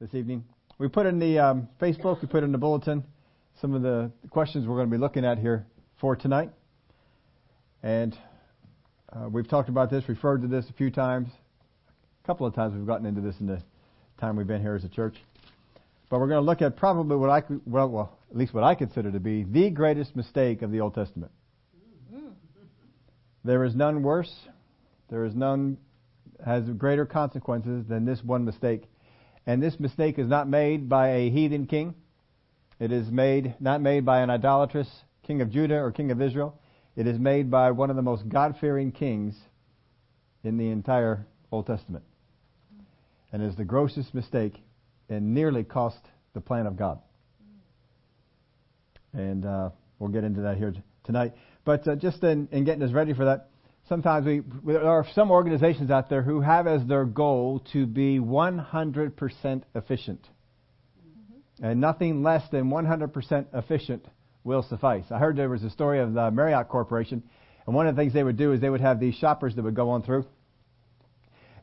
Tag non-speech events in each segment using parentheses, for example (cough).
this evening. We put in the um, Facebook, we put in the bulletin some of the questions we're going to be looking at here for tonight. And uh, we've talked about this, referred to this a few times. A couple of times we've gotten into this in the time we've been here as a church. But we're going to look at probably what I, well, well, at least what I consider to be the greatest mistake of the Old Testament. There is none worse. There is none has greater consequences than this one mistake. And this mistake is not made by a heathen king. It is made, not made by an idolatrous king of Judah or king of Israel. It is made by one of the most God-fearing kings in the entire Old Testament. And is the grossest mistake and nearly cost the plan of God. And uh, we'll get into that here tonight. But uh, just in, in, getting us ready for that, sometimes we there are some organizations out there who have as their goal to be 100% efficient, mm-hmm. and nothing less than 100% efficient will suffice. I heard there was a story of the Marriott Corporation, and one of the things they would do is they would have these shoppers that would go on through,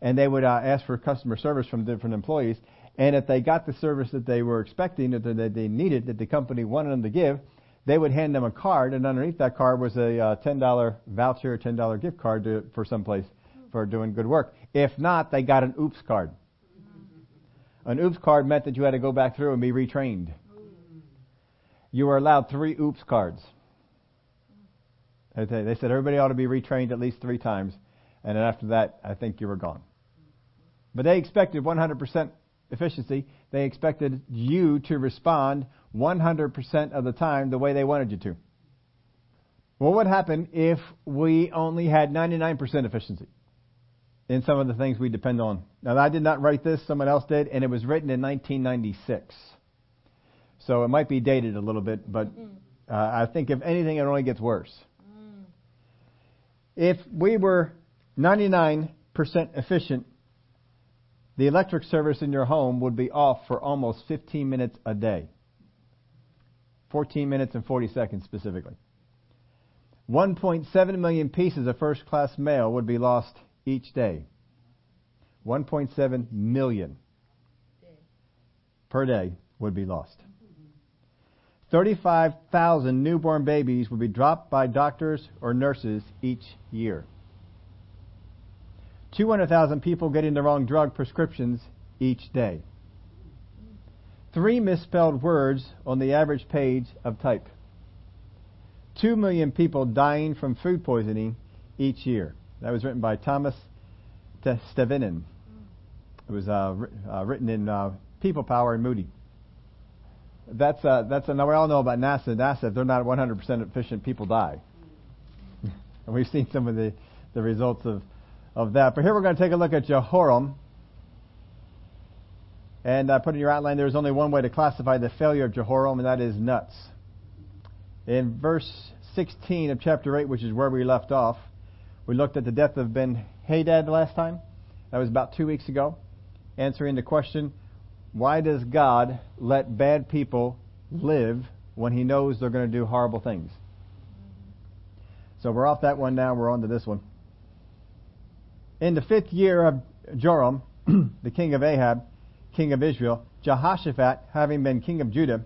and they would uh, ask for customer service from different employees, and if they got the service that they were expecting, that they needed, that the company wanted them to give, they would hand them a card, and underneath that card was a uh, $10 voucher, $10 gift card to, for someplace for doing good work. If not, they got an oops card. An oops card meant that you had to go back through and be retrained. You were allowed three oops cards. They said everybody ought to be retrained at least three times, and then after that, I think you were gone. But they expected 100% efficiency, they expected you to respond 100% of the time the way they wanted you to. What would happen if we only had 99% efficiency in some of the things we depend on? Now, I did not write this, someone else did, and it was written in 1996. So it might be dated a little bit, but uh, I think if anything, it only gets worse. If we were 99% efficient the electric service in your home would be off for almost 15 minutes a day. 14 minutes and 40 seconds specifically. 1.7 million pieces of first class mail would be lost each day. 1.7 million per day would be lost. 35,000 newborn babies would be dropped by doctors or nurses each year. 200,000 people getting the wrong drug prescriptions each day. Three misspelled words on the average page of type. Two million people dying from food poisoning each year. That was written by Thomas Stevinin. It was uh, uh, written in uh, People Power and Moody. That's uh, that's now we all know about NASA. NASA, if they're not 100% efficient, people die. (laughs) and we've seen some of the the results of of that. But here we're going to take a look at Jehoram. And I put in your outline there's only one way to classify the failure of Jehoram, and that is nuts. In verse 16 of chapter 8, which is where we left off, we looked at the death of Ben Hadad last time. That was about two weeks ago. Answering the question, why does God let bad people live when he knows they're going to do horrible things? So we're off that one now. We're on to this one. In the fifth year of Joram, (clears throat) the king of Ahab, king of Israel, Jehoshaphat, having been king of Judah,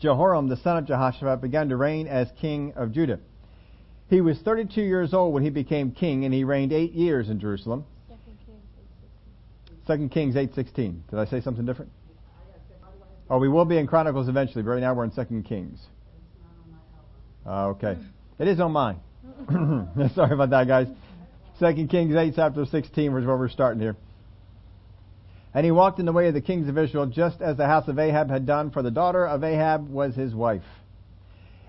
Jehoram, the son of Jehoshaphat, began to reign as king of Judah. He was 32 years old when he became king, and he reigned eight years in Jerusalem. Second Kings 8:16. Did I say something different? Oh, we will be in Chronicles eventually, but right now we're in Second Kings. Uh, okay, it is on mine. (laughs) (laughs) Sorry about that, guys. Second Kings 8, chapter 16 is where we're starting here. And he walked in the way of the kings of Israel, just as the house of Ahab had done, for the daughter of Ahab was his wife.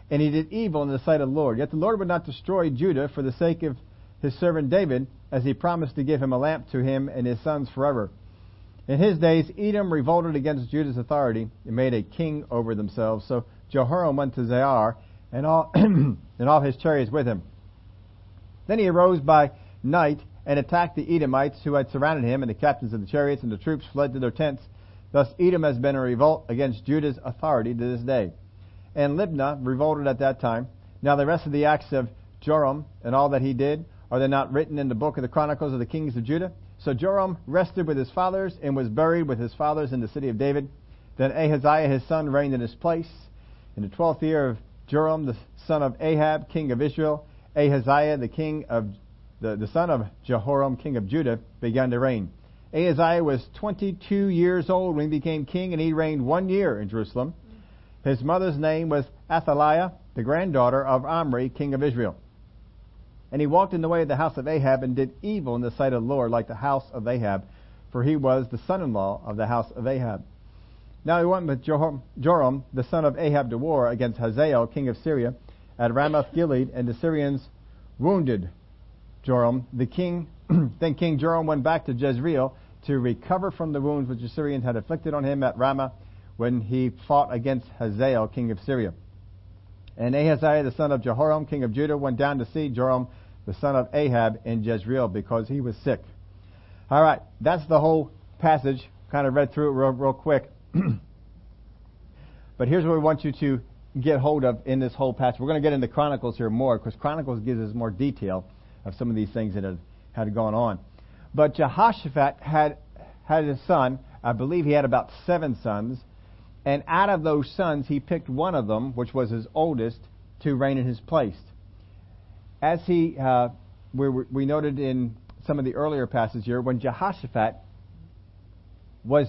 And he did evil in the sight of the Lord. Yet the Lord would not destroy Judah for the sake of his servant David, as he promised to give him a lamp to him and his sons forever. In his days, Edom revolted against Judah's authority and made a king over themselves. So Jehoram went to Zair and all, (clears throat) and all his chariots with him. Then he arose by night and attacked the Edomites who had surrounded him, and the captains of the chariots and the troops fled to their tents. Thus Edom has been a revolt against Judah's authority to this day. And Libnah revolted at that time. Now the rest of the acts of Joram and all that he did, are they not written in the book of the Chronicles of the kings of Judah? So Joram rested with his fathers and was buried with his fathers in the city of David. Then Ahaziah his son reigned in his place. In the twelfth year of Joram, the son of Ahab, king of Israel, Ahaziah, the king of the, the son of Jehoram, king of Judah, began to reign. Ahaziah was 22 years old when he became king, and he reigned one year in Jerusalem. His mother's name was Athaliah, the granddaughter of Omri, king of Israel. And he walked in the way of the house of Ahab and did evil in the sight of the Lord, like the house of Ahab, for he was the son-in-law of the house of Ahab. Now he went with Joram, the son of Ahab, to war against Hazael, king of Syria, at Ramoth Gilead, and the Syrians wounded Joram. The king, (clears throat) then King Joram went back to Jezreel to recover from the wounds which the Syrians had inflicted on him at Ramah when he fought against Hazael, king of Syria. And Ahaziah, the son of Jehoram, king of Judah, went down to see Joram, the son of Ahab, in Jezreel because he was sick. All right, that's the whole passage. Kind of read through it real, real quick. (clears throat) but here's what we want you to get hold of in this whole passage. We're going to get into Chronicles here more because Chronicles gives us more detail of some of these things that had, had gone on. But Jehoshaphat had had a son. I believe he had about seven sons. And out of those sons, he picked one of them, which was his oldest, to reign in his place. As he, uh, we, we noted in some of the earlier passages here, when Jehoshaphat was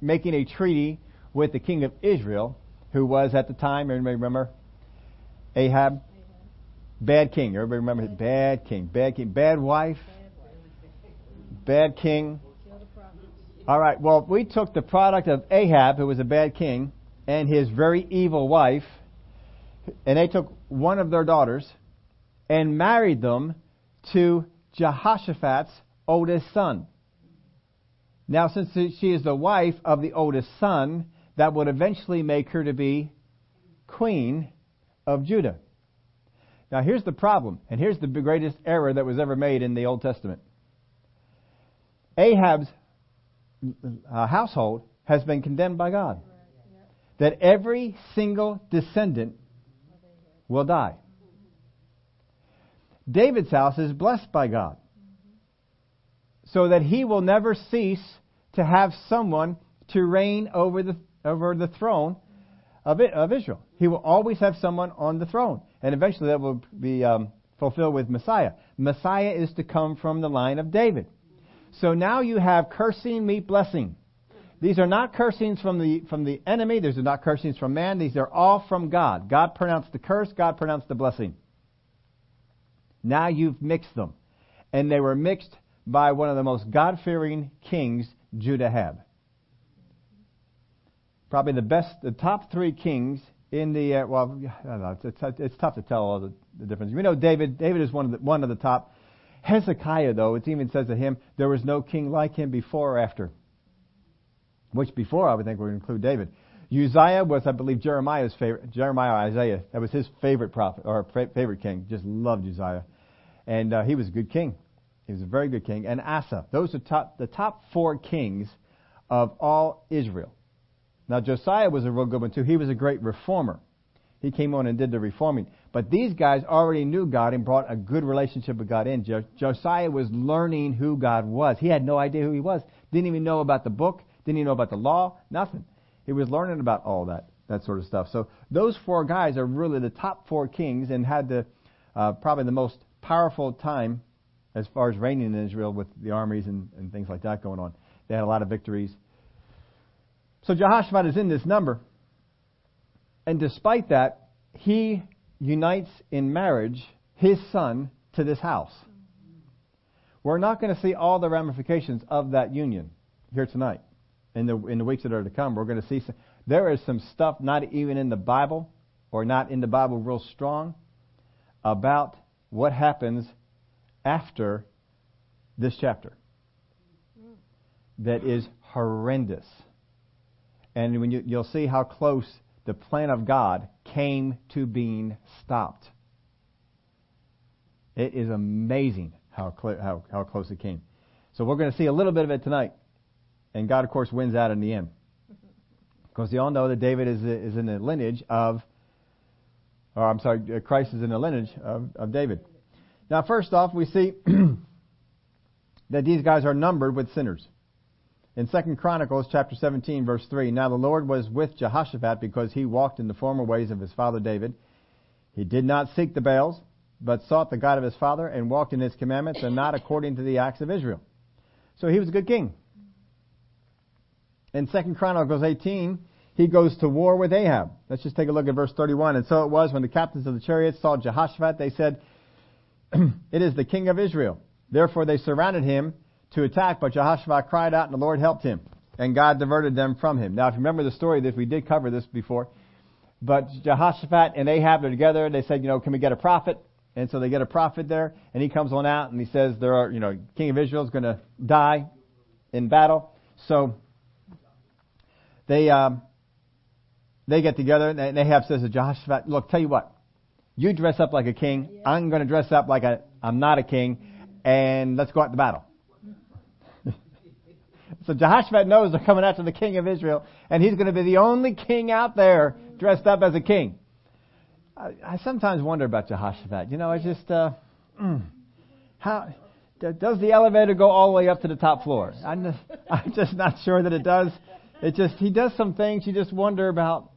making a treaty with the king of Israel, who was at the time, everybody remember? Ahab. Bad king. Everybody remember? Bad king. Bad king. Bad wife. Bad king. All right. Well, we took the product of Ahab, who was a bad king, and his very evil wife, and they took one of their daughters and married them to Jehoshaphat's oldest son. Now, since she is the wife of the oldest son, that would eventually make her to be queen of Judah. Now, here's the problem, and here's the greatest error that was ever made in the Old Testament. Ahab's uh, household has been condemned by God. That every single descendant will die. David's house is blessed by God. So that he will never cease to have someone to reign over the, over the throne of, of Israel. He will always have someone on the throne. And eventually that will be um, fulfilled with Messiah. Messiah is to come from the line of David. So now you have cursing meet blessing. These are not cursings from the, from the enemy. These are not cursings from man. These are all from God. God pronounced the curse. God pronounced the blessing. Now you've mixed them. And they were mixed by one of the most God-fearing kings Judah had. Probably the best, the top three kings in the uh, well, I don't know, it's, it's, it's, tough to tell all the, the difference. We know David. David is one of the one of the top. Hezekiah, though, it even says of him, there was no king like him before or after. Which before I would think would include David. Uzziah was, I believe, Jeremiah's favorite. Jeremiah, Isaiah, that was his favorite prophet or favorite king. Just loved Uzziah, and uh, he was a good king. He was a very good king. And Asa. Those are top, the top four kings of all Israel. Now Josiah was a real good one too. He was a great reformer. He came on and did the reforming. But these guys already knew God and brought a good relationship with God in. Jo- Josiah was learning who God was. He had no idea who he was. Didn't even know about the book. Didn't even know about the law. Nothing. He was learning about all that, that sort of stuff. So those four guys are really the top four kings and had the, uh, probably the most powerful time as far as reigning in Israel with the armies and, and things like that going on. They had a lot of victories. So Jehoshaphat is in this number. And despite that, he unites in marriage his son to this house. We're not going to see all the ramifications of that union here tonight. In the, in the weeks that are to come, we're going to see some, there is some stuff not even in the Bible or not in the Bible real strong about what happens after this chapter that is horrendous. And when you, you'll see how close the plan of God came to being stopped. It is amazing how, how, how close it came. So we're going to see a little bit of it tonight. And God, of course, wins out in the end. Because you all know that David is, is in the lineage of, or I'm sorry, uh, Christ is in the lineage of, of David. Now, first off, we see (clears throat) that these guys are numbered with sinners. In 2 Chronicles chapter 17 verse 3, Now the Lord was with Jehoshaphat because he walked in the former ways of his father David. He did not seek the Baals, but sought the God of his father and walked in his commandments and not according to the acts of Israel. So he was a good king. In 2 Chronicles 18, he goes to war with Ahab. Let's just take a look at verse 31. And so it was when the captains of the chariots saw Jehoshaphat, they said, (clears throat) It is the king of Israel. Therefore they surrounded him to attack, but Jehoshaphat cried out and the Lord helped him. And God diverted them from him. Now if you remember the story that we did cover this before, but Jehoshaphat and Ahab are together, they said, you know, can we get a prophet? And so they get a prophet there, and he comes on out and he says, there are, you know, king of Israel is going to die in battle. So they, um, they get together and Ahab says to Jehoshaphat, look, tell you what, you dress up like a king, I'm going to dress up like a, I'm not a king, and let's go out to battle. So Jehoshaphat knows they're coming after the king of Israel, and he's going to be the only king out there dressed up as a king. I, I sometimes wonder about Jehoshaphat. You know, I just, uh, mm, how, does the elevator go all the way up to the top floor? I'm just, (laughs) I'm just not sure that it does. It just, he does some things you just wonder about.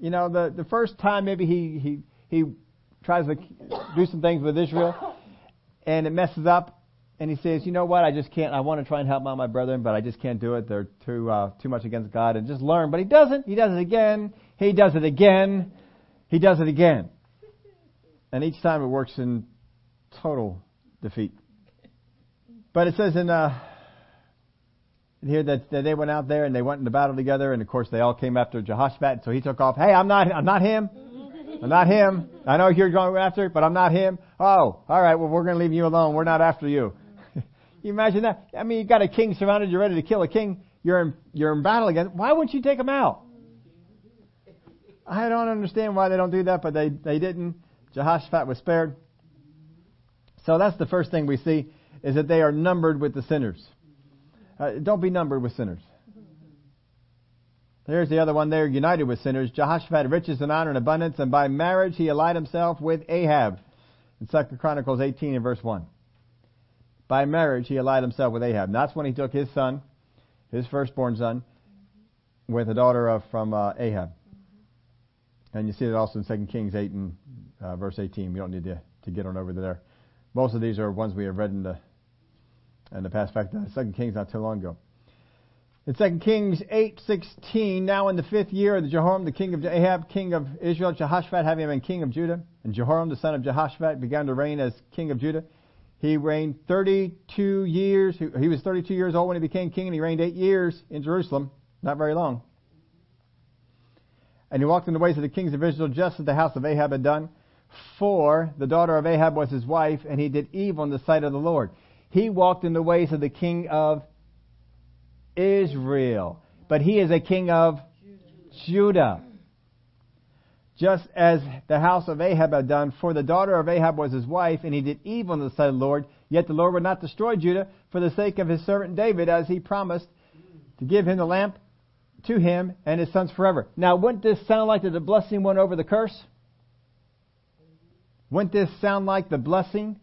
You know, the, the first time maybe he, he, he tries to do some things with Israel and it messes up and he says, you know what, I just can't, I want to try and help out my brethren, but I just can't do it. They're too, uh, too much against God and just learn. But he doesn't. He does it again. He does it again. He does it again. And each time it works in total defeat. But it says in, uh, here that, that they went out there and they went into battle together and of course they all came after Jehoshaphat so he took off, hey, I'm not, I'm not him. I'm not him. I know you're going after, it, but I'm not him. Oh, alright, well we're gonna leave you alone. We're not after you. You imagine that? I mean, you got a king surrounded, you're ready to kill a king, you're in, you're in battle again. Why wouldn't you take him out? I don't understand why they don't do that, but they, they didn't. Jehoshaphat was spared. So that's the first thing we see, is that they are numbered with the sinners. Uh, don't be numbered with sinners. There's the other one there, united with sinners. Jehoshaphat had riches and honor and abundance, and by marriage he allied himself with Ahab. In 2 Chronicles 18 and verse 1. By marriage he allied himself with Ahab. And that's when he took his son, his firstborn son, with a daughter of, from uh, Ahab. And you see that also in 2 Kings 8 and uh, verse 18. We don't need to, to get on over there. Most of these are ones we have read in the in the past. In fact, uh, Second Kings not too long ago. In 2 Kings 8:16, now in the fifth year of Jehoram, the king of Ahab, king of Israel, Jehoshaphat having been king of Judah, and Jehoram, the son of Jehoshaphat, began to reign as king of Judah. He reigned 32 years. He was 32 years old when he became king, and he reigned eight years in Jerusalem. Not very long. And he walked in the ways of the kings of Israel, just as the house of Ahab had done. For the daughter of Ahab was his wife, and he did evil in the sight of the Lord. He walked in the ways of the king of Israel. But he is a king of Judah. Just as the house of Ahab had done, for the daughter of Ahab was his wife, and he did evil in the sight of the Lord. Yet the Lord would not destroy Judah for the sake of his servant David, as he promised to give him the lamp to him and his sons forever. Now, wouldn't this sound like the blessing won over the curse? Wouldn't this sound like the blessing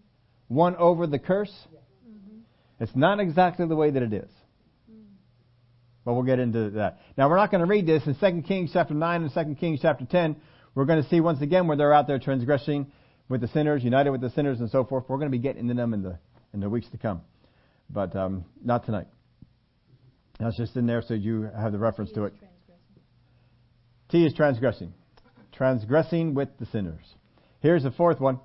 won over the curse? Mm-hmm. It's not exactly the way that it is. But we'll get into that. Now we're not going to read this in 2 Kings chapter 9 and 2 Kings chapter 10. We're going to see once again where they're out there transgressing with the sinners, united with the sinners and so forth. We're going to be getting into them in the, in the weeks to come. But, um, not tonight. That's just in there so you have the reference to it. T is transgressing. Transgressing with the sinners. Here's the fourth one.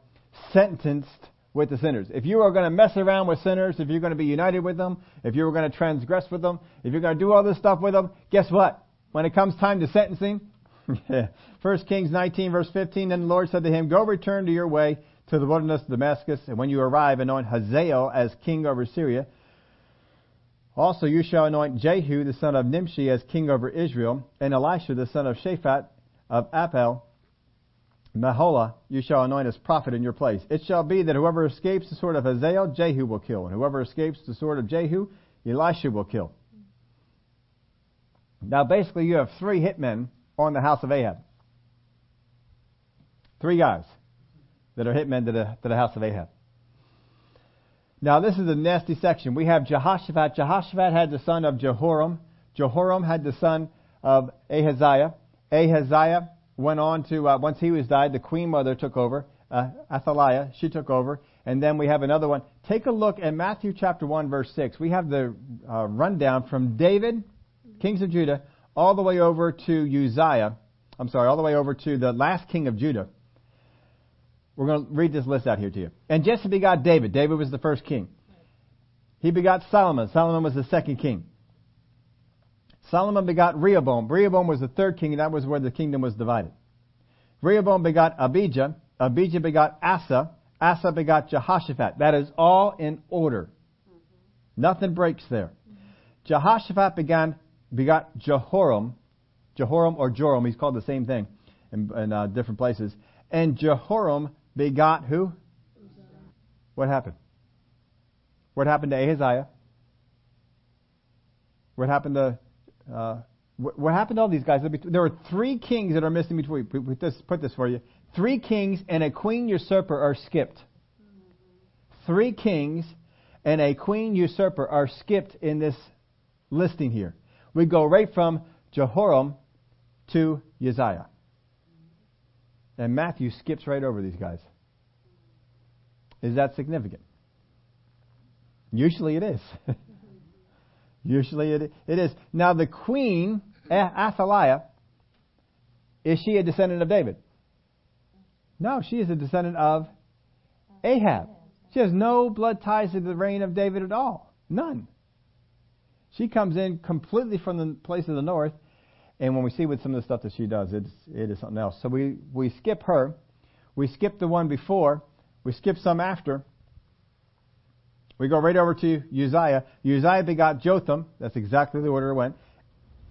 Sentenced with the sinners. If you are going to mess around with sinners, if you're going to be united with them, if you're going to transgress with them, if you're going to do all this stuff with them, guess what? When it comes time to sentencing, (laughs) 1 Kings 19 verse 15, then the Lord said to him, Go return to your way to the wilderness of Damascus, and when you arrive, anoint Hazael as king over Syria. Also you shall anoint Jehu the son of Nimshi as king over Israel, and Elisha the son of Shaphat of Abel Meholah you shall anoint as prophet in your place. It shall be that whoever escapes the sword of Hazael, Jehu will kill, and whoever escapes the sword of Jehu, Elisha will kill. Now basically you have three hitmen on the house of Ahab. Three guys that are hitmen to the, to the house of Ahab. Now this is a nasty section. We have Jehoshaphat. Jehoshaphat had the son of Jehoram. Jehoram had the son of Ahaziah. Ahaziah went on to, uh, once he was died, the queen mother took over. Uh, Athaliah, she took over. And then we have another one. Take a look at Matthew chapter 1 verse 6. We have the uh, rundown from David, kings of Judah, all the way over to Uzziah. I'm sorry, all the way over to the last king of Judah. We're going to read this list out here to you. And Jesse begot David. David was the first king. He begot Solomon. Solomon was the second king. Solomon begot Rehoboam. Rehoboam was the third king, and that was where the kingdom was divided. Rehoboam begot Abijah. Abijah begot Asa. Asa begot Jehoshaphat. That is all in order. Mm-hmm. Nothing breaks there. Jehoshaphat began, begot Jehoram. Jehoram or Joram, he's called the same thing in, in uh, different places. And Jehoram begot who? What happened? What happened to Ahaziah? What happened to uh, what happened to all these guys? There were three kings that are missing between. Put this, put this for you. Three kings and a queen usurper are skipped. Three kings and a queen usurper are skipped in this listing here. We go right from Jehoram to Uzziah. And Matthew skips right over these guys. Is that significant? Usually it is. (laughs) Usually it, it is. Now the queen, Athaliah, is she a descendant of David? No, she is a descendant of Ahab. She has no blood ties to the reign of David at all. None. She comes in completely from the place of the north, and when we see with some of the stuff that she does, it's, it is something else. So we, we skip her. We skip the one before. We skip some after. We go right over to Uzziah. Uzziah begot Jotham. That's exactly the order it went.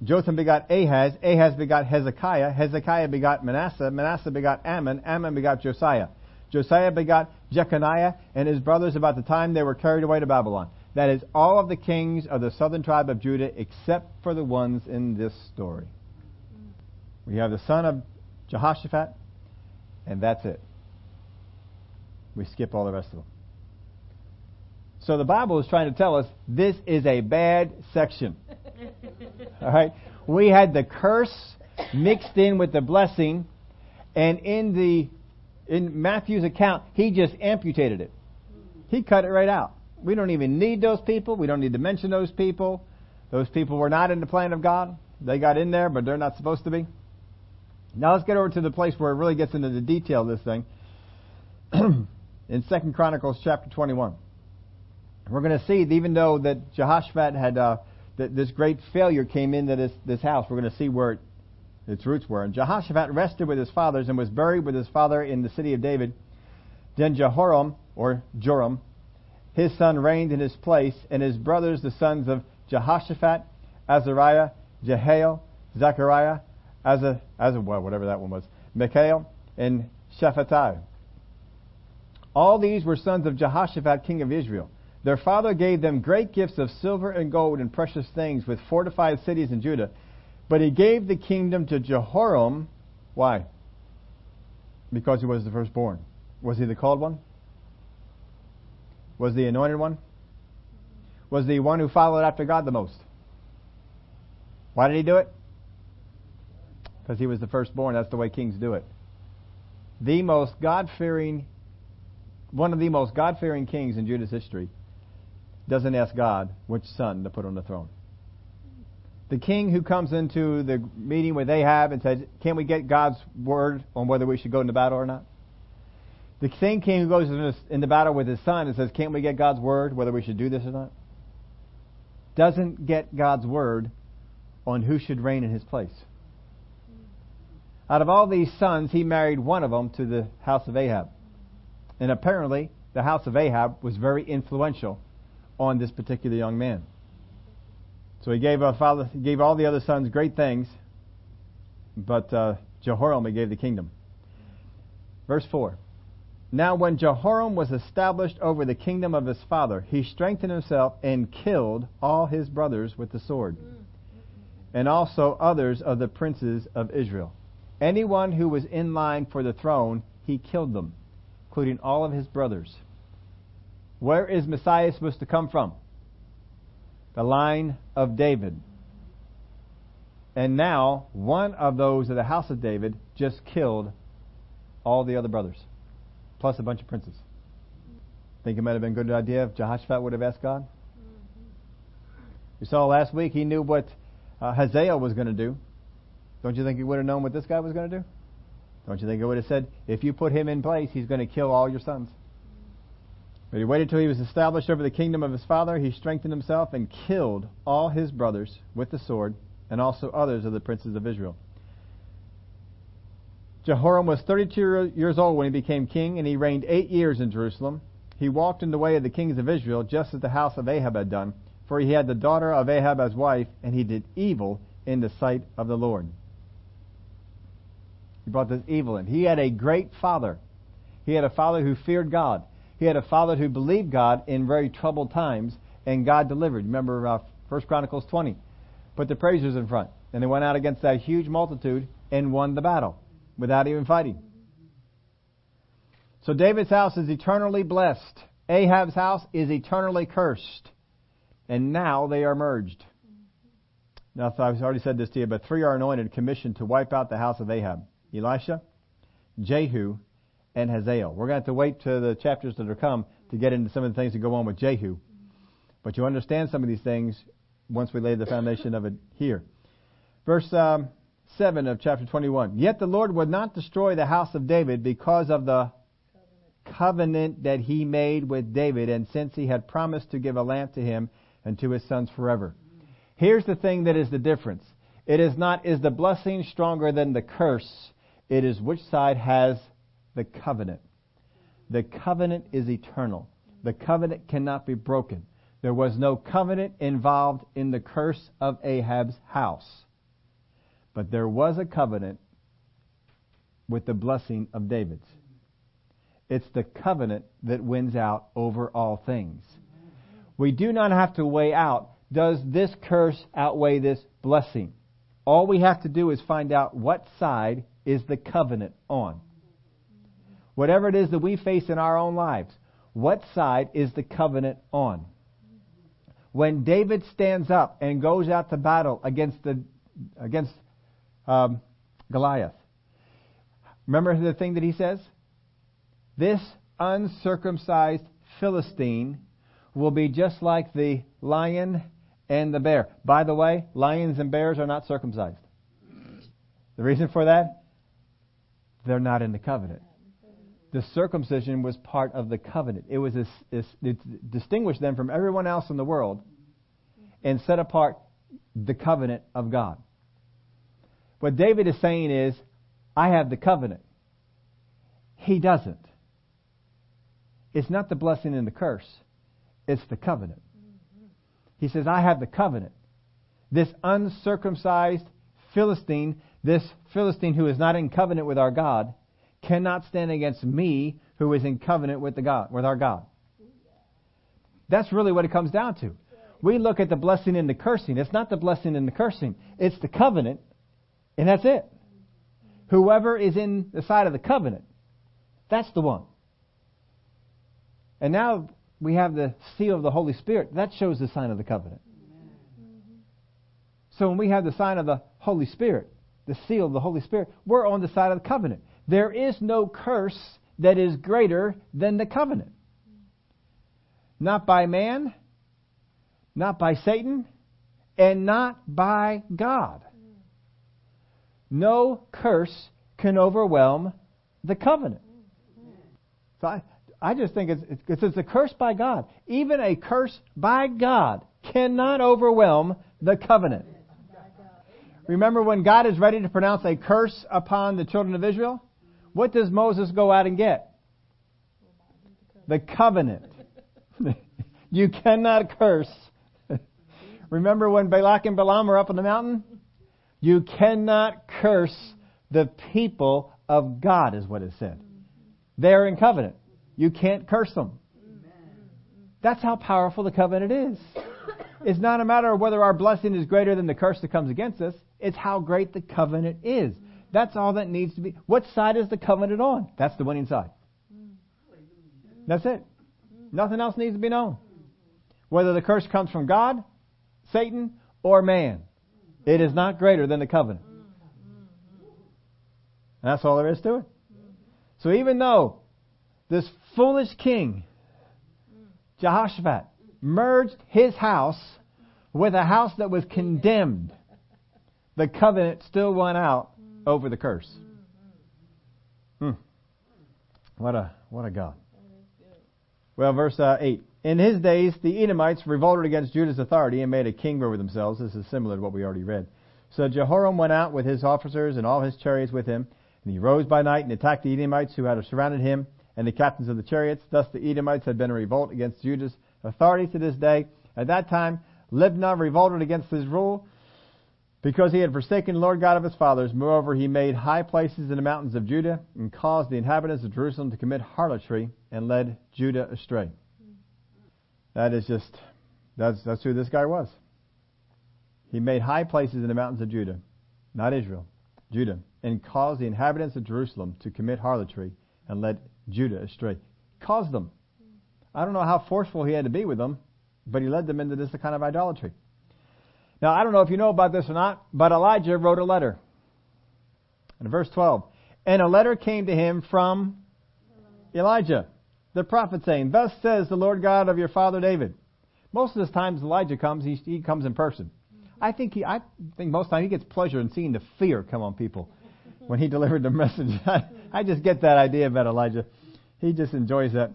Jotham begot Ahaz. Ahaz begot Hezekiah. Hezekiah begot Manasseh. Manasseh begot Amon. Amon begot Josiah. Josiah begot Jeconiah and his brothers about the time they were carried away to Babylon. That is all of the kings of the southern tribe of Judah except for the ones in this story. We have the son of Jehoshaphat, and that's it. We skip all the rest of them. So the Bible is trying to tell us this is a bad section. (laughs) All right? We had the curse mixed in with the blessing, and in the in Matthew's account, he just amputated it. He cut it right out. We don't even need those people. We don't need to mention those people. Those people were not in the plan of God. They got in there, but they're not supposed to be. Now let's get over to the place where it really gets into the detail of this thing. (clears throat) in Second Chronicles chapter 21. We're going to see, even though that Jehoshaphat had uh, that this great failure came into this this house, we're going to see where it, its roots were. And Jehoshaphat rested with his fathers and was buried with his father in the city of David. Then Jehoram or Joram, his son, reigned in his place, and his brothers, the sons of Jehoshaphat, Azariah, Jehiel, Zechariah, Azar, well, whatever that one was, Michael, and Shephatiah. All these were sons of Jehoshaphat, king of Israel. Their father gave them great gifts of silver and gold and precious things with fortified cities in Judah. But he gave the kingdom to Jehoram. Why? Because he was the firstborn. Was he the called one? Was the anointed one? Was the one who followed after God the most? Why did he do it? Because he was the firstborn. That's the way kings do it. The most God fearing, one of the most God fearing kings in Judah's history doesn't ask God which son to put on the throne. The king who comes into the meeting with Ahab and says, Can we get God's word on whether we should go into battle or not? The same king who goes in the battle with his son and says, Can't we get God's word whether we should do this or not? Doesn't get God's word on who should reign in his place. Out of all these sons, he married one of them to the house of Ahab. And apparently, the house of Ahab was very influential on this particular young man. So he gave, father, he gave all the other sons great things, but uh, Jehoram he gave the kingdom. Verse 4. Now when Jehoram was established over the kingdom of his father, he strengthened himself and killed all his brothers with the sword, and also others of the princes of Israel. Anyone who was in line for the throne, he killed them, including all of his brothers. Where is Messiah supposed to come from? The line of David. And now, one of those of the house of David just killed all the other brothers, plus a bunch of princes. Think it might have been a good idea if Jehoshaphat would have asked God? We saw last week he knew what uh, Hazael was going to do. Don't you think he would have known what this guy was going to do? Don't you think he would have said, if you put him in place, he's going to kill all your sons? But he waited till he was established over the kingdom of his father. He strengthened himself and killed all his brothers with the sword and also others of the princes of Israel. Jehoram was 32 years old when he became king, and he reigned eight years in Jerusalem. He walked in the way of the kings of Israel, just as the house of Ahab had done, for he had the daughter of Ahab as wife, and he did evil in the sight of the Lord. He brought this evil in. He had a great father. He had a father who feared God. He had a father who believed God in very troubled times, and God delivered. Remember uh, 1 Chronicles 20. Put the praisers in front. And they went out against that huge multitude and won the battle without even fighting. So David's house is eternally blessed. Ahab's house is eternally cursed. And now they are merged. Now, I've already said this to you, but three are anointed, commissioned to wipe out the house of Ahab. Elisha, Jehu, and Hazael. We're going to have to wait to the chapters that are come to get into some of the things that go on with Jehu. But you understand some of these things once we lay the foundation of it here. Verse um, 7 of chapter 21. Yet the Lord would not destroy the house of David because of the covenant. covenant that he made with David, and since he had promised to give a lamp to him and to his sons forever. Here's the thing that is the difference. It is not, is the blessing stronger than the curse? It is which side has the covenant. The covenant is eternal. The covenant cannot be broken. There was no covenant involved in the curse of Ahab's house. But there was a covenant with the blessing of David's. It's the covenant that wins out over all things. We do not have to weigh out, does this curse outweigh this blessing? All we have to do is find out what side is the covenant on. Whatever it is that we face in our own lives, what side is the covenant on? When David stands up and goes out to battle against the against um, Goliath, remember the thing that he says? This uncircumcised Philistine will be just like the lion and the bear. By the way, lions and bears are not circumcised. The reason for that? They're not in the covenant. The circumcision was part of the covenant. It was a, it distinguished them from everyone else in the world and set apart the covenant of God. What David is saying is, I have the covenant. He doesn't. It's not the blessing and the curse. It's the covenant. He says, I have the covenant. This uncircumcised Philistine, this Philistine who is not in covenant with our God, cannot stand against me who is in covenant with the God, with our God. That's really what it comes down to. We look at the blessing and the cursing. It's not the blessing and the cursing. It's the covenant, and that's it. Whoever is in the side of the covenant, that's the one. And now we have the seal of the Holy Spirit. That shows the sign of the covenant. So when we have the sign of the Holy Spirit, the seal of the Holy Spirit, we're on the side of the covenant. There is no curse that is greater than the covenant. Not by man, not by Satan, and not by God. No curse can overwhelm the covenant. So I, I just think it's, it's, it's a curse by God. Even a curse by God cannot overwhelm the covenant. Remember when God is ready to pronounce a curse upon the children of Israel? What does Moses go out and get? The covenant. (laughs) you cannot curse. (laughs) Remember when Balak and Balaam were up on the mountain? You cannot curse the people of God, is what it said. They're in covenant. You can't curse them. That's how powerful the covenant is. It's not a matter of whether our blessing is greater than the curse that comes against us. It's how great the covenant is. That's all that needs to be. What side is the covenant on? That's the winning side. That's it. Nothing else needs to be known. Whether the curse comes from God, Satan, or man, it is not greater than the covenant. That's all there is to it. So even though this foolish king, Jehoshaphat, merged his house with a house that was condemned, the covenant still went out over the curse. Hmm. What a what a God. Well, verse uh, eight. In his days, the Edomites revolted against Judah's authority and made a king over themselves. This is similar to what we already read. So Jehoram went out with his officers and all his chariots with him, and he rose by night and attacked the Edomites who had surrounded him and the captains of the chariots. Thus the Edomites had been in revolt against Judah's authority to this day. At that time, Libnah revolted against his rule because he had forsaken the Lord God of his fathers. Moreover, he made high places in the mountains of Judah and caused the inhabitants of Jerusalem to commit harlotry and led Judah astray. That is just, that's, that's who this guy was. He made high places in the mountains of Judah, not Israel, Judah, and caused the inhabitants of Jerusalem to commit harlotry and led Judah astray. Caused them. I don't know how forceful he had to be with them, but he led them into this kind of idolatry. Now, I don't know if you know about this or not, but Elijah wrote a letter. In verse 12, and a letter came to him from Elijah, the prophet, saying, Thus says the Lord God of your father David. Most of the times Elijah comes, he, he comes in person. I think he, I think most time he gets pleasure in seeing the fear come on people when he (laughs) delivered the message. (laughs) I, I just get that idea about Elijah. He just enjoys that.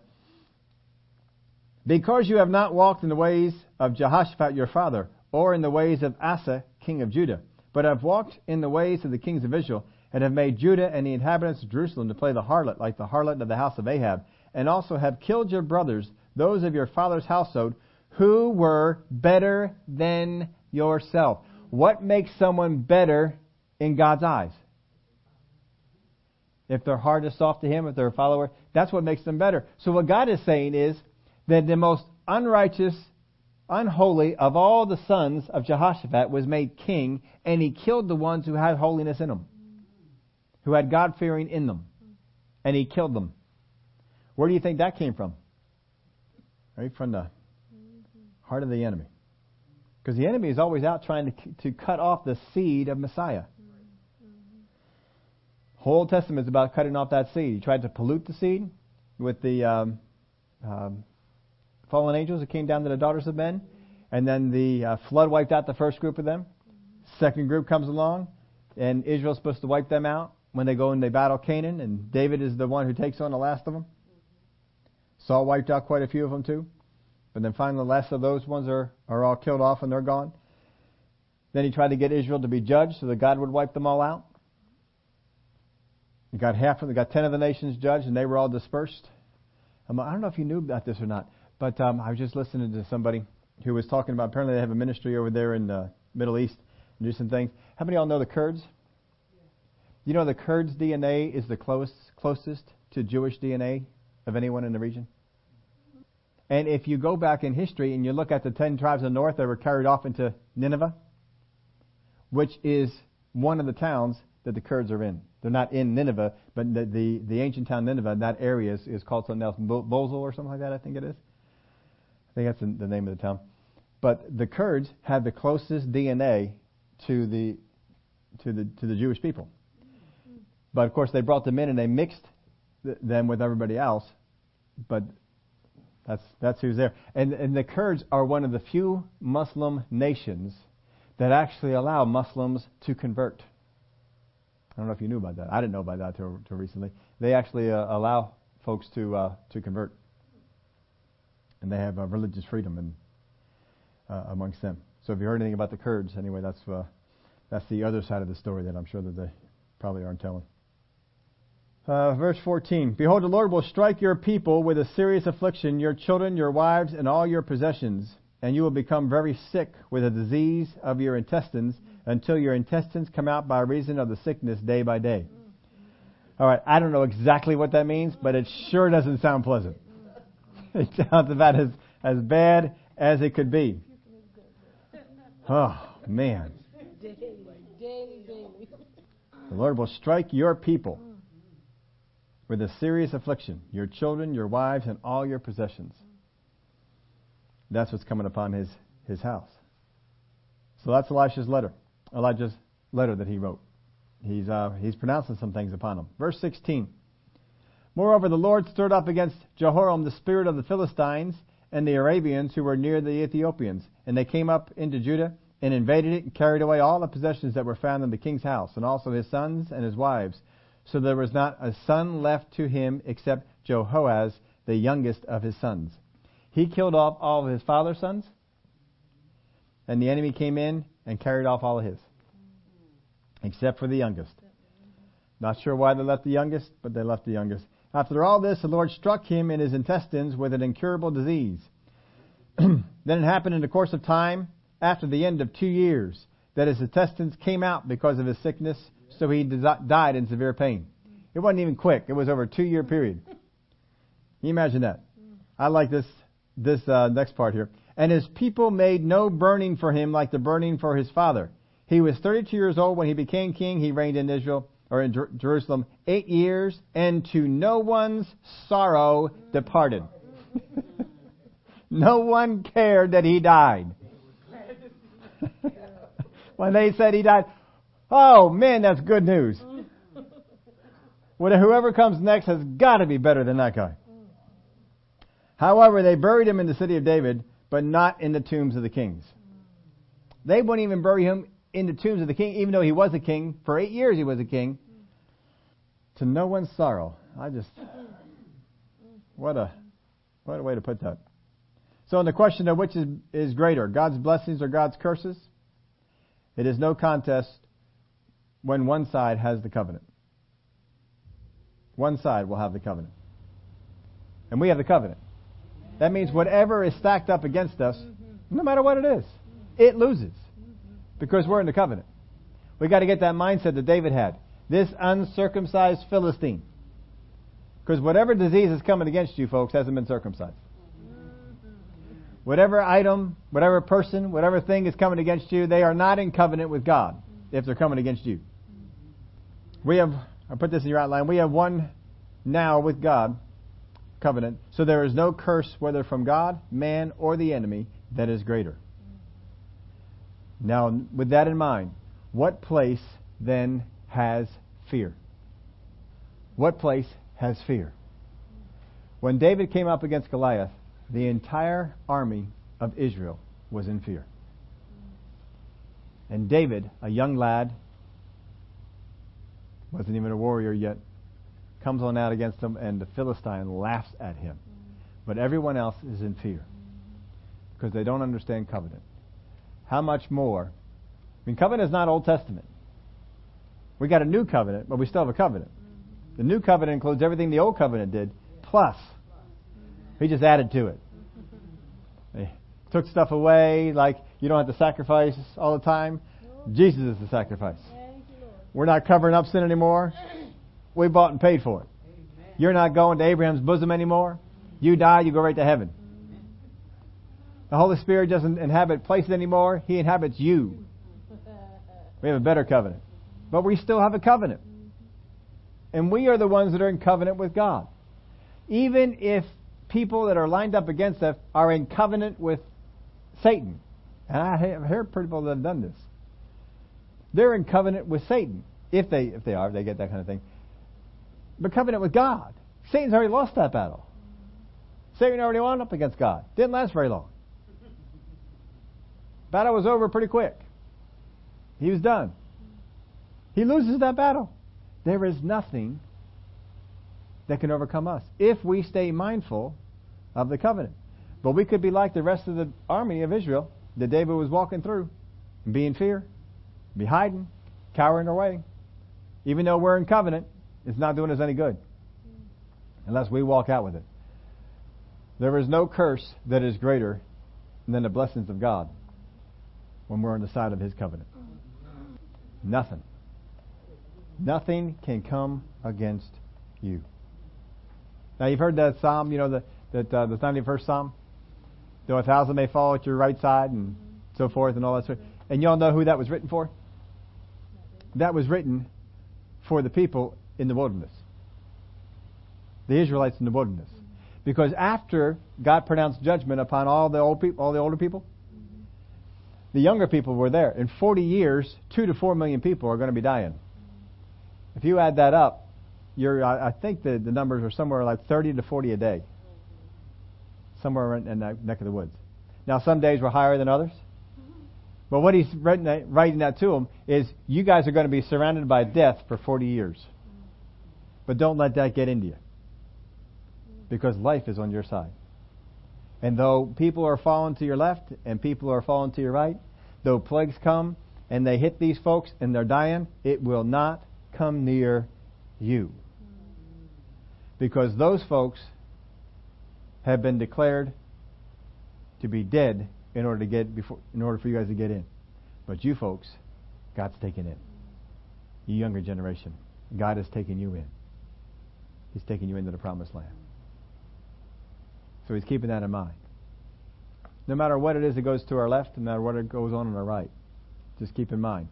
Because you have not walked in the ways of Jehoshaphat your father, or in the ways of Asa, king of Judah, but have walked in the ways of the kings of Israel, and have made Judah and the inhabitants of Jerusalem to play the harlot like the harlot of the house of Ahab, and also have killed your brothers, those of your father's household, who were better than yourself. What makes someone better in God's eyes? If their heart is soft to Him, if they're a follower, that's what makes them better. So what God is saying is that the most unrighteous, unholy of all the sons of Jehoshaphat was made king, and he killed the ones who had holiness in them, who had God fearing in them, and he killed them. Where do you think that came from? Right from the heart of the enemy. Because the enemy is always out trying to, to cut off the seed of Messiah. Whole Testament is about cutting off that seed. He tried to pollute the seed with the um, um, fallen angels that came down to the daughters of men, and then the uh, flood wiped out the first group of them. Second group comes along, and Israel's supposed to wipe them out when they go and they battle Canaan, and David is the one who takes on the last of them. Saul wiped out quite a few of them too. But then finally the last of those ones are, are all killed off and they're gone. Then he tried to get Israel to be judged so that God would wipe them all out. He got half of, they got ten of the nations judged and they were all dispersed. Um, I don't know if you knew about this or not, but um, I was just listening to somebody who was talking about. Apparently, they have a ministry over there in the Middle East and do some things. How many of y'all know the Kurds? You know the Kurds' DNA is the close, closest to Jewish DNA of anyone in the region. And if you go back in history and you look at the ten tribes of the north that were carried off into Nineveh, which is one of the towns that the Kurds are in. They're not in Nineveh, but the the, the ancient town Nineveh, that area is, is called something else, Mosul or something like that. I think it is. I think that's the, the name of the town. But the Kurds have the closest DNA to the to the to the Jewish people. But of course, they brought them in and they mixed them with everybody else. But that's, that's who's there. And, and the Kurds are one of the few Muslim nations that actually allow Muslims to convert. I don't know if you knew about that. I didn't know about that till, till recently. They actually uh, allow folks to uh, to convert, and they have uh, religious freedom in, uh, amongst them. So if you heard anything about the Kurds, anyway, that's uh, that's the other side of the story that I'm sure that they probably aren't telling. Uh, verse 14 Behold, the Lord will strike your people with a serious affliction, your children, your wives, and all your possessions, and you will become very sick with a disease of your intestines until your intestines come out by reason of the sickness day by day. All right, I don't know exactly what that means, but it sure doesn't sound pleasant. (laughs) It sounds about as, as bad as it could be. Oh, man. The Lord will strike your people with a serious affliction, your children, your wives, and all your possessions. that's what's coming upon his, his house. So that's Elisha's letter. Elijah's letter that he wrote. He's, uh, he's pronouncing some things upon him. Verse 16. Moreover, the Lord stirred up against Jehoram the spirit of the Philistines and the Arabians who were near the Ethiopians. And they came up into Judah and invaded it and carried away all the possessions that were found in the king's house, and also his sons and his wives. So there was not a son left to him except Jehoaz, the youngest of his sons. He killed off all of his father's sons, and the enemy came in and carried off all of his, except for the youngest. Not sure why they left the youngest, but they left the youngest. After all this, the Lord struck him in his intestines with an incurable disease. (clears throat) then it happened in the course of time, after the end of two years, that his intestines came out because of his sickness, so he died in severe pain. It wasn't even quick. It was over a two year period. Can you imagine that? I like this, this uh, next part here. And his people made no burning for him like the burning for his father. He was 32 years old when he became king. He reigned in Israel or in Jer- Jerusalem eight years, and to no one's sorrow departed. (laughs) no one cared that he died. (laughs) when they said he died, oh man, that's good news. Whoever comes next has got to be better than that guy. However, they buried him in the city of David, but not in the tombs of the kings. They wouldn't even bury him in the tombs of the king, even though he was a king. For eight years he was a king. To no one's sorrow. I just, what a, what a way to put that. So on the question of which is, is greater, God's blessings or God's curses, it is no contest when one side has the covenant. One side will have the covenant. And we have the covenant. That means whatever is stacked up against us, no matter what it is, it loses. Because we're in the covenant. We got to get that mindset that David had. This uncircumcised Philistine. Because whatever disease is coming against you, folks, hasn't been circumcised. Whatever item, whatever person, whatever thing is coming against you, they are not in covenant with God if they're coming against you. We have, I put this in your outline, we have one now with God covenant, so there is no curse whether from God, man, or the enemy that is greater. Now, with that in mind, what place then has fear? What place has fear? When David came up against Goliath, the entire army of Israel was in fear. And David, a young lad, wasn't even a warrior yet, comes on out against him, and the Philistine laughs at him. But everyone else is in fear because they don't understand covenant. How much more? I mean, covenant is not Old Testament. We got a new covenant, but we still have a covenant. The new covenant includes everything the old covenant did, plus. He just added to it. He took stuff away, like you don't have to sacrifice all the time. Jesus is the sacrifice. We're not covering up sin anymore. We bought and paid for it. You're not going to Abraham's bosom anymore. You die, you go right to heaven. The Holy Spirit doesn't inhabit places anymore. He inhabits you. We have a better covenant. But we still have a covenant. And we are the ones that are in covenant with God. Even if people that are lined up against us are in covenant with Satan. And I have heard people that have done this. They're in covenant with Satan. If they if they are, they get that kind of thing. But covenant with God. Satan's already lost that battle. Satan already wound up against God. Didn't last very long. Battle was over pretty quick. He was done. He loses that battle. There is nothing that can overcome us if we stay mindful of the covenant. But we could be like the rest of the army of Israel that David was walking through and be in fear, be hiding, cowering away. Even though we're in covenant, it's not doing us any good unless we walk out with it. There is no curse that is greater than the blessings of God when we're on the side of His covenant. Nothing. Nothing can come against you. Now you've heard that psalm, you know, the, that uh, the 91st psalm. Though a thousand may fall at your right side and so forth and all that sort. And y'all know who that was written for? That was written for the people in the wilderness. The Israelites in the wilderness. Because after God pronounced judgment upon all the old people, all the older people, the younger people were there. In 40 years, two to four million people are going to be dying. If you add that up, you're, I think the, the numbers are somewhere like 30 to 40 a day. Somewhere in, in that neck of the woods. Now, some days were higher than others. But what he's writing that, to them is you guys are going to be surrounded by death for 40 years. But don't let that get into you. Because life is on your side. And though people are falling to your left and people are falling to your right, though plagues come and they hit these folks and they're dying, it will not come near you. Because those folks have been declared to be dead in order to get before, in order for you guys to get in. But you folks, God's taken in. You younger generation, God has taken you in. He's taking you into the promised land. So he's keeping that in mind. No matter what it is that goes to our left, no matter what it goes on on our right, just keep in mind,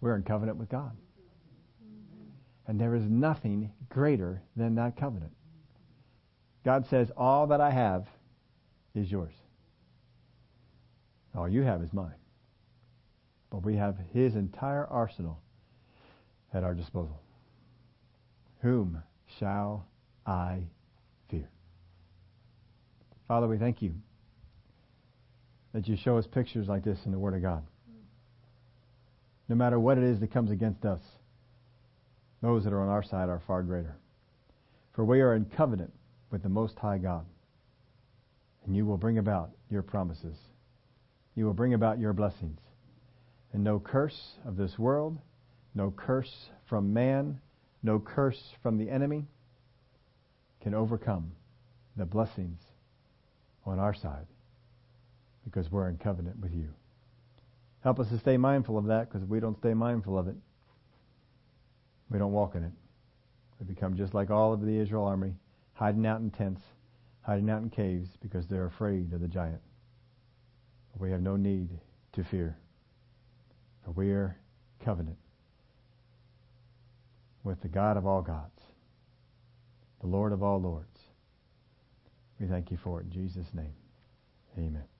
we're in covenant with God. And there is nothing greater than that covenant. God says, All that I have is yours. All you have is mine. But we have His entire arsenal at our disposal. Whom shall I fear? Father, we thank you that you show us pictures like this in the Word of God. No matter what it is that comes against us, those that are on our side are far greater. For we are in covenant with the Most High God, and you will bring about your promises. You will bring about your blessings. And no curse of this world, no curse from man, no curse from the enemy can overcome the blessings on our side because we're in covenant with you. Help us to stay mindful of that because if we don't stay mindful of it, we don't walk in it. We become just like all of the Israel army, hiding out in tents, hiding out in caves because they're afraid of the giant. We have no need to fear, for we are covenant with the God of all gods, the Lord of all lords. We thank you for it in Jesus' name. Amen.